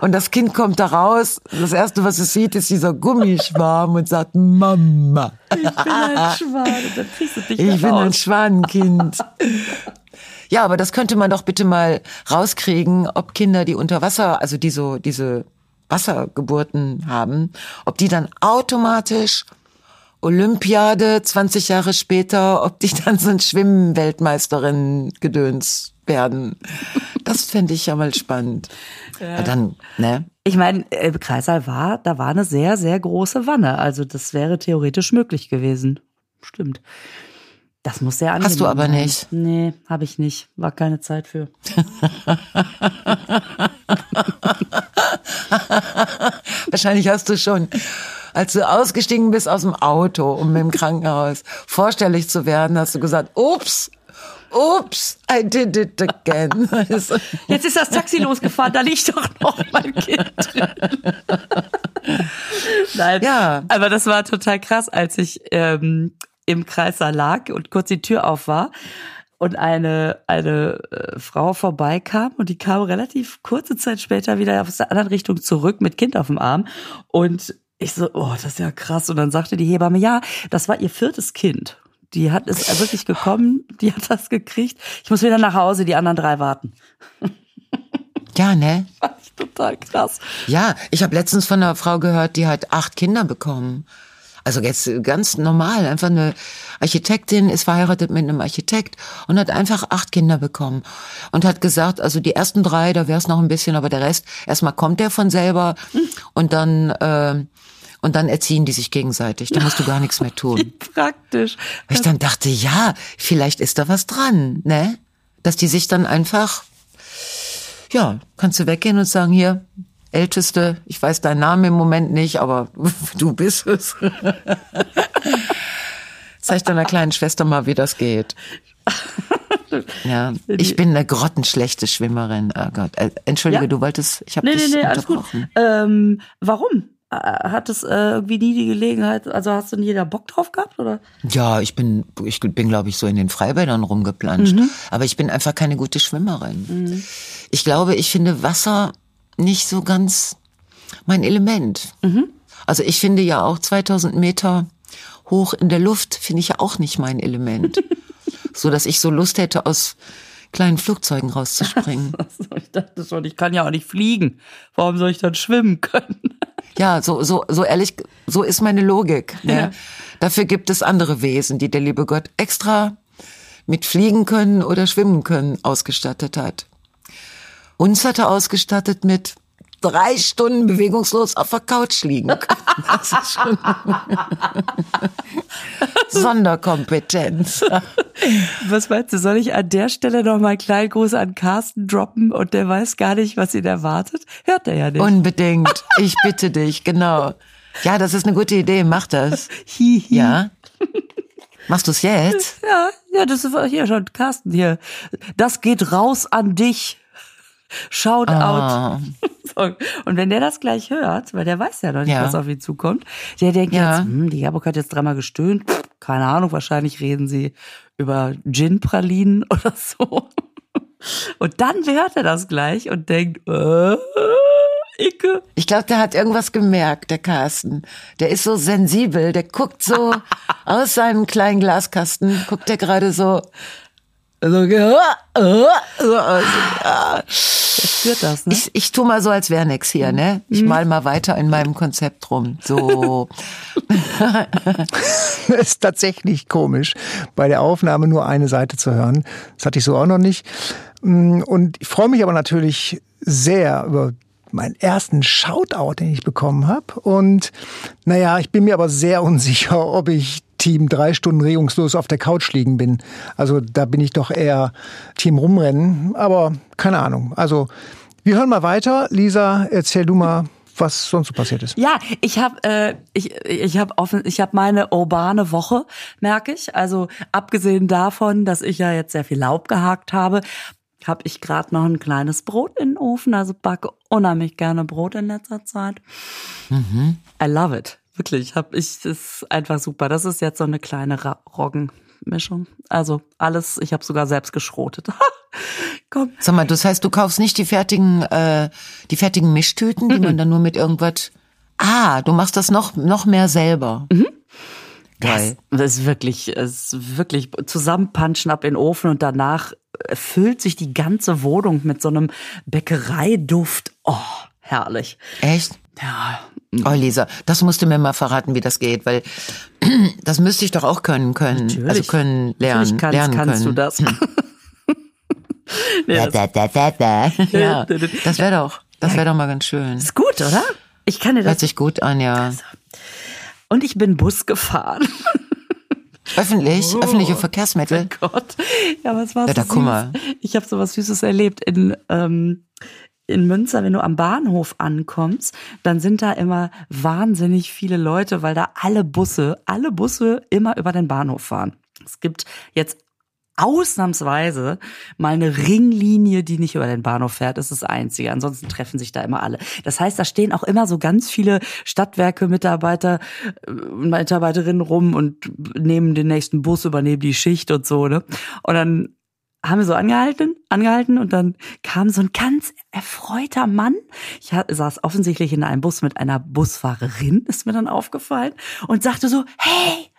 Und das Kind kommt da raus. Das erste, was es sieht, ist dieser Gummischwarm und sagt, Mama. Ich bin ein Schwan. Und dann kriegst du dich Ich bin raus. ein Schwanenkind. Ja, aber das könnte man doch bitte mal rauskriegen, ob Kinder, die unter Wasser, also die so, diese Wassergeburten haben, ob die dann automatisch Olympiade 20 Jahre später, ob die dann so ein Schwimmweltmeisterin gedöns werden. Das fände ich ja mal spannend. Ja. dann, ne? Ich meine, im Kreißsaal war, da war eine sehr, sehr große Wanne. Also das wäre theoretisch möglich gewesen. Stimmt. Das muss sehr angenehm Hast du aber sein. nicht. Nee, habe ich nicht. War keine Zeit für. Wahrscheinlich hast du schon, als du ausgestiegen bist aus dem Auto, um im Krankenhaus vorstellig zu werden, hast du gesagt, ups, ups, I did it again. Jetzt ist das Taxi losgefahren, da liegt doch noch mein Kind drin. Nein, Ja. aber das war total krass, als ich ähm, im Kreißsaal lag und kurz die Tür auf war und eine eine äh, Frau vorbeikam und die kam relativ kurze Zeit später wieder aus der anderen Richtung zurück mit Kind auf dem Arm und ich so, oh, das ist ja krass. Und dann sagte die Hebamme, ja, das war ihr viertes Kind. Die hat es wirklich gekommen, die hat das gekriegt. Ich muss wieder nach Hause, die anderen drei warten. Ja, ne? Fand ich total krass. Ja, ich habe letztens von einer Frau gehört, die hat acht Kinder bekommen. Also jetzt ganz normal, einfach eine Architektin ist verheiratet mit einem Architekt und hat einfach acht Kinder bekommen und hat gesagt, also die ersten drei, da wäre es noch ein bisschen, aber der Rest, erstmal kommt der von selber und dann äh, und dann erziehen die sich gegenseitig. Da musst du gar nichts mehr Wie tun. praktisch. Weil ich dann dachte, ja, vielleicht ist da was dran, ne? Dass die sich dann einfach, ja, kannst du weggehen und sagen, hier, Älteste, ich weiß deinen Namen im Moment nicht, aber du bist es. Zeig deiner kleinen Schwester mal, wie das geht. Ja, ich bin eine grottenschlechte Schwimmerin. Oh Gott, äh, entschuldige, Ja. du wolltest, ich habe Nee, nee, dich nee, alles gut. unterbrochen. Ähm, warum? Äh, Hat es äh, irgendwie nie die Gelegenheit, also hast du nie da Bock drauf gehabt, oder? Ja, ich bin, ich bin, glaube ich, so in den Freibädern rumgeplanscht. Mhm. Aber ich bin einfach keine gute Schwimmerin. Ich glaube, ich finde Wasser nicht so ganz mein Element. Mhm. Also ich finde ja auch 2000 Meter hoch in der Luft finde ich ja auch nicht mein Element. so dass ich so Lust hätte, aus kleinen Flugzeugen rauszuspringen. Ich dachte schon, ich kann ja auch nicht fliegen. Warum soll ich dann schwimmen können? Ja, so, so, so ehrlich, so ist meine Logik. Ne? Ja. Dafür gibt es andere Wesen, die der liebe Gott extra mit fliegen können oder schwimmen können ausgestattet hat. Uns hat er ausgestattet mit drei Stunden bewegungslos auf der Couch liegen. Das ist schon Sonderkompetenz. Was meinst du, soll ich an der Stelle noch mal einen kleinen Gruß an Carsten droppen und der weiß gar nicht, was ihn erwartet? Hört er ja nicht. Unbedingt. Ich bitte dich, genau. Ja, das ist eine gute Idee. Mach das. Hihi. Ja. Machst du's jetzt? Ja, ja, das ist hier schon Carsten hier. Das geht raus an dich. Shout Ah. out. So. Und wenn der das gleich hört, weil der weiß ja noch nicht, Ja. was auf ihn zukommt, der denkt Ja. jetzt, hm, die Jabok hat jetzt dreimal gestöhnt. Pff, Keine Ahnung, wahrscheinlich reden sie über Gin-Pralinen oder so. Und dann hört er das gleich und denkt, äh, Icke. Ich glaube, der hat irgendwas gemerkt, der Carsten. Der ist so sensibel, der guckt so aus seinem kleinen Glaskasten, guckt er gerade so also, ja, ja. spürt das, ne? Ich, ich tu mal so, als wäre nix hier, ne? Ich mal mal weiter in meinem Konzept rum. So. das ist tatsächlich komisch, bei der Aufnahme nur eine Seite zu hören. Das hatte ich so auch noch nicht. Und ich freue mich aber natürlich sehr über meinen ersten Shoutout, den ich bekommen habe. Und naja, ich bin mir aber sehr unsicher, ob ich Team drei Stunden regungslos auf der Couch liegen bin. Also da bin ich doch eher Team rumrennen. Aber keine Ahnung. Also wir hören mal weiter. Lisa, erzähl du mal was sonst so passiert ist. Ja, ich habe äh, ich ich habe offen ich habe meine urbane Woche, merke ich. Also abgesehen davon, dass ich ja jetzt sehr viel Laub gehakt habe, habe ich gerade noch ein kleines Brot in den Ofen, also backe unheimlich gerne Brot in letzter Zeit. Mhm. I love it. Wirklich, hab ich, das ist einfach super. Das ist jetzt so eine kleine Roggenmischung. Also alles, ich habe sogar selbst geschrotet. Komm. Sag mal, das heißt, du kaufst nicht die fertigen, äh, die fertigen Mischtüten, die mhm. man dann nur mit irgendwas. Ah, du machst das noch noch mehr selber. Mhm. Geil. Das, das ist wirklich, ist wirklich zusammenpanschen ab in den Ofen und danach füllt sich die ganze Wohnung mit so einem Bäckereiduft. Oh, herrlich. Echt? Ja. Oh, Lisa, das musst du mir mal verraten, wie das geht, weil das müsste ich doch auch können können. Also Natürlich. Also können lernen. Kannst, lernen kannst können. du das. ja, da, da, da, da. ja, das wäre doch, das wäre doch mal ganz schön. Ist gut, oder? Ich kann dir das. Hört sich gut an, ja. Und ich bin Bus gefahren. Öffentlich, oh, öffentliche Verkehrsmittel. Oh Gott. Ja, was war ja, da. Kummer. Ich habe so was Süßes erlebt in ähm, in Münster, wenn du am Bahnhof ankommst, dann sind da immer wahnsinnig viele Leute, weil da alle Busse, alle Busse immer über den Bahnhof fahren. Es gibt jetzt ausnahmsweise mal eine Ringlinie, die nicht über den Bahnhof fährt. Das ist das Einzige. Ansonsten treffen sich da immer alle. Das heißt, da stehen auch immer so ganz viele Stadtwerke, Mitarbeiter, äh, Mitarbeiterinnen rum und nehmen den nächsten Bus, übernehmen die Schicht und so, ne? Und dann haben wir so angehalten, angehalten und dann kam so ein ganz erfreuter Mann. Ich saß offensichtlich in einem Bus mit einer Busfahrerin, ist mir dann aufgefallen und sagte so, hey,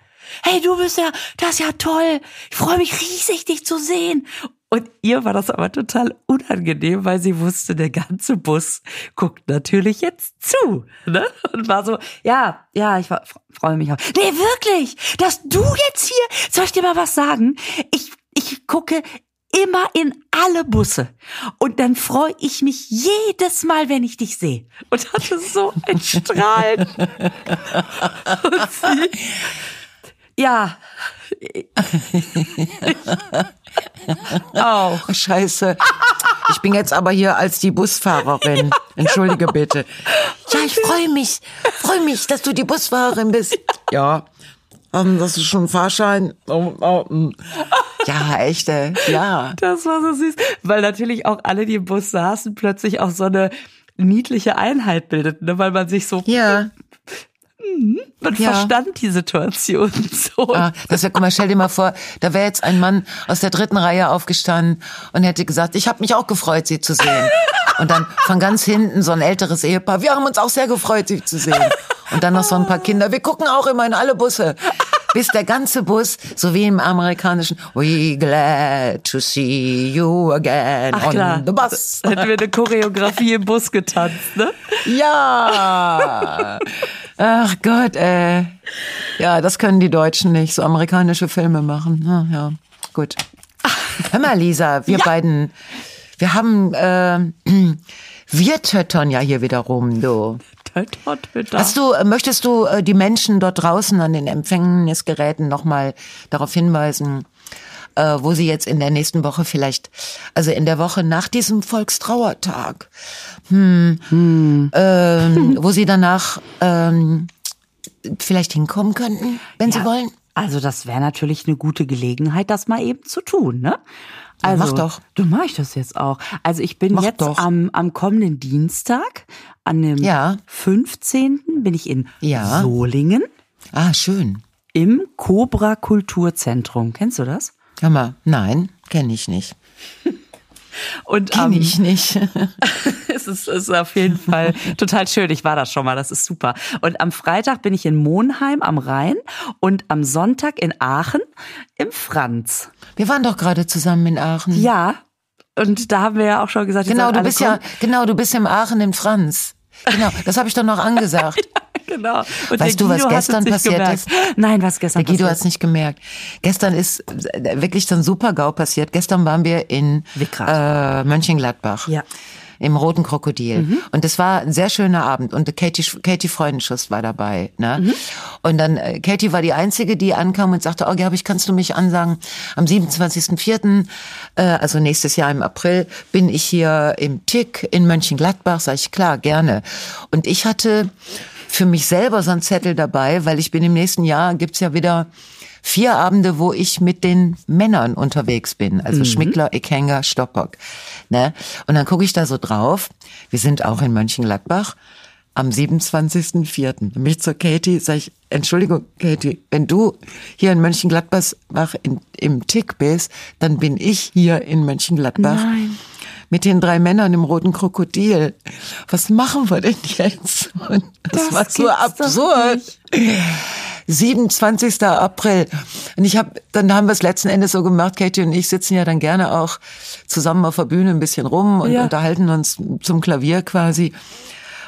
hey, du bist ja, das ist ja toll. Ich freue mich riesig, dich zu sehen. Und ihr war das aber total unangenehm, weil sie wusste, der ganze Bus guckt natürlich jetzt zu. Ne? Und war so, ja, ja, ich freue mich auch. Nee, wirklich, dass du jetzt hier, soll ich dir mal was sagen? Ich, ich gucke immer in alle Busse. Und dann freue ich mich jedes Mal, wenn ich dich sehe. Und hatte so ein Strahlen. ja. oh, scheiße. Ich bin jetzt aber hier als die Busfahrerin. Entschuldige bitte. Ja, ich freue mich. Freue mich, dass du die Busfahrerin bist. Ja. Um, das ist schon ein Fahrschein. Oh, oh, mm. Ja, echte, ja. Das war so süß, weil natürlich auch alle, die im Bus saßen, plötzlich auch so eine niedliche Einheit bildeten, ne? weil man sich so ja. Mhm. Man ja. verstand die Situation so. Ah, das wäre, guck mal, stell dir mal vor, da wäre jetzt ein Mann aus der dritten Reihe aufgestanden und hätte gesagt, ich habe mich auch gefreut, Sie zu sehen. Und dann von ganz hinten so ein älteres Ehepaar, wir haben uns auch sehr gefreut, Sie zu sehen. Und dann noch so ein paar Kinder, wir gucken auch immer in alle Busse bis der ganze Bus, so wie im amerikanischen, we glad to see you again Ach, on klar. the bus. Hätten wir eine Choreografie im Bus getanzt, ne? Ja. Ach Gott, äh. Ja, das können die Deutschen nicht, so amerikanische Filme machen. Ja, ja. gut. Hör mal, Lisa, wir ja. beiden, wir haben, äh, wir töttern ja hier wieder rum, du. Tötter, tötter. Hast du, äh, möchtest du äh, die Menschen dort draußen an den Empfängnisgeräten nochmal darauf hinweisen, äh, wo sie jetzt in der nächsten Woche vielleicht, also in der Woche nach diesem Volkstrauertag, hm, hm. Ähm, wo sie danach ähm, vielleicht hinkommen könnten, wenn ja, sie wollen? Also das wäre natürlich eine gute Gelegenheit, das mal eben zu tun, ne? Also, mach doch. Du mach ich das jetzt auch. Also ich bin mach jetzt am, am kommenden Dienstag, an dem ja. 15. bin ich in ja. Solingen. Ah, schön. Im Cobra Kulturzentrum. Kennst du das? Mal, nein, kenne ich nicht. Und Kenn ich nicht. es, ist, es ist auf jeden Fall total schön. Ich war da schon mal, das ist super. Und am Freitag bin ich in Monheim am Rhein und am Sonntag in Aachen im Franz. Wir waren doch gerade zusammen in Aachen. Ja, und da haben wir ja auch schon gesagt, genau, du bist kommen. ja, genau, du bist im Aachen im Franz. Genau, das habe ich doch noch angesagt. ja, genau. Und weißt du, was gestern passiert gemerkt. ist? Nein, was gestern Der Guido hat es nicht gemerkt. Gestern ist wirklich so ein Super-GAU passiert. Gestern waren wir in äh, Mönchengladbach. Ja im Roten Krokodil. Mhm. Und es war ein sehr schöner Abend. Und Katie, Katie Freundenschuss war dabei. Ne? Mhm. Und dann, äh, Katie war die Einzige, die ankam und sagte, oh Gerbig, kannst du mich ansagen, am 27.04., äh, also nächstes Jahr im April, bin ich hier im Tick in Mönchengladbach. Sag ich, klar, gerne. Und ich hatte für mich selber so einen Zettel dabei, weil ich bin im nächsten Jahr, gibt's ja wieder vier Abende, wo ich mit den Männern unterwegs bin. Also mhm. Schmickler, Eckenger, Stoppock. Ne? Und dann gucke ich da so drauf. Wir sind auch in Mönchengladbach am 27.04. Mich zur Katie, sag ich, Entschuldigung, Katie, wenn du hier in Mönchengladbach in, im Tick bist, dann bin ich hier in Mönchengladbach. Nein. Mit den drei Männern im roten Krokodil. Was machen wir denn jetzt? Und das, das war so absurd. 27. April. Und ich habe, dann haben wir es letzten Endes so gemacht, Katie und ich sitzen ja dann gerne auch zusammen auf der Bühne ein bisschen rum und ja. unterhalten uns zum Klavier quasi.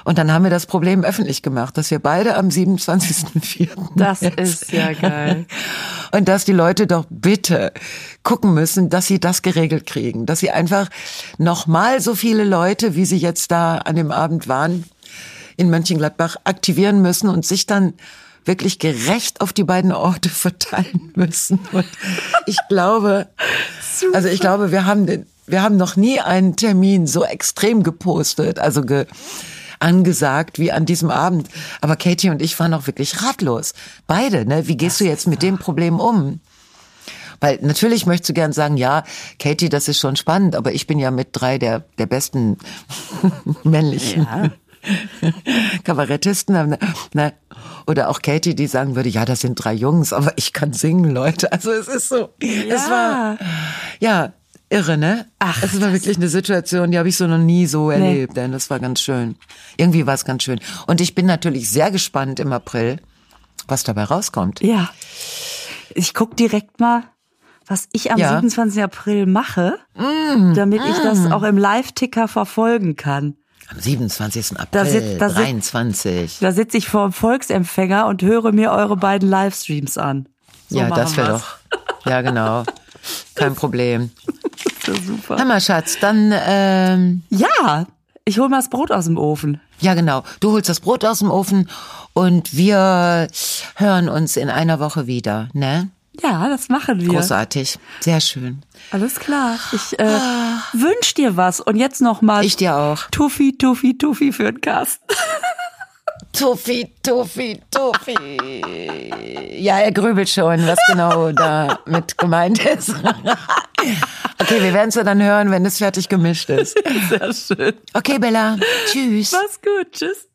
Und dann haben wir das Problem öffentlich gemacht, dass wir beide am 27.04. Das jetzt. ist ja geil. Und dass die Leute doch bitte gucken müssen, dass sie das geregelt kriegen, dass sie einfach nochmal so viele Leute, wie sie jetzt da an dem Abend waren, in Mönchengladbach aktivieren müssen und sich dann wirklich gerecht auf die beiden Orte verteilen müssen. Und ich glaube, also ich glaube, wir haben den, wir haben noch nie einen Termin so extrem gepostet, also ge, angesagt wie an diesem Abend. Aber Katie und ich waren auch wirklich ratlos. Beide, ne? Wie gehst das du jetzt mit dem Problem um? Weil natürlich möchtest du gern sagen, ja, Katie, das ist schon spannend, aber ich bin ja mit drei der, der besten männlichen ja. Kabarettisten. Na, oder auch Katie, die sagen würde, ja, das sind drei Jungs, aber ich kann singen, Leute. Also es ist so, ja. es war, ja, irre, ne? Ach, es war wirklich eine Situation, die habe ich so noch nie so nee. erlebt, denn das war ganz schön. Irgendwie war es ganz schön. Und ich bin natürlich sehr gespannt im April, was dabei rauskommt. Ja. Ich guck direkt mal, was ich am ja. 27. April mache, mm, damit mm. ich das mm. auch im Live-Ticker verfolgen kann. Am 27. April da sitz, da 23. Da sitze ich vor dem Volksempfänger und höre mir eure beiden Livestreams an. So ja, das wäre doch. Ja, genau. Kein Problem. Das ist super. Hammer, Schatz, dann ähm Ja, ich hole mal das Brot aus dem Ofen. Ja, genau. Du holst das Brot aus dem Ofen und wir hören uns in einer Woche wieder, ne? Ja, das machen wir. Großartig. Sehr schön. Alles klar. Ich äh, ah. wünsch dir was. Und jetzt nochmal. Ich dir auch. Tuffi, Tuffi, Tuffi für den Cast. Tuffi, Tuffi, Tuffi. Ja, er grübelt schon, was genau damit gemeint ist. Okay, wir werden es ja dann hören, wenn es fertig gemischt ist. Sehr schön. Okay, Bella. Tschüss. Mach's gut. Tschüss.